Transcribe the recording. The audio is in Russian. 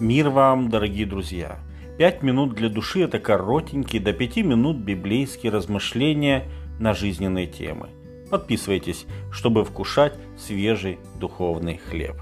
Мир вам, дорогие друзья! Пять минут для души – это коротенькие до пяти минут библейские размышления на жизненные темы. Подписывайтесь, чтобы вкушать свежий духовный хлеб.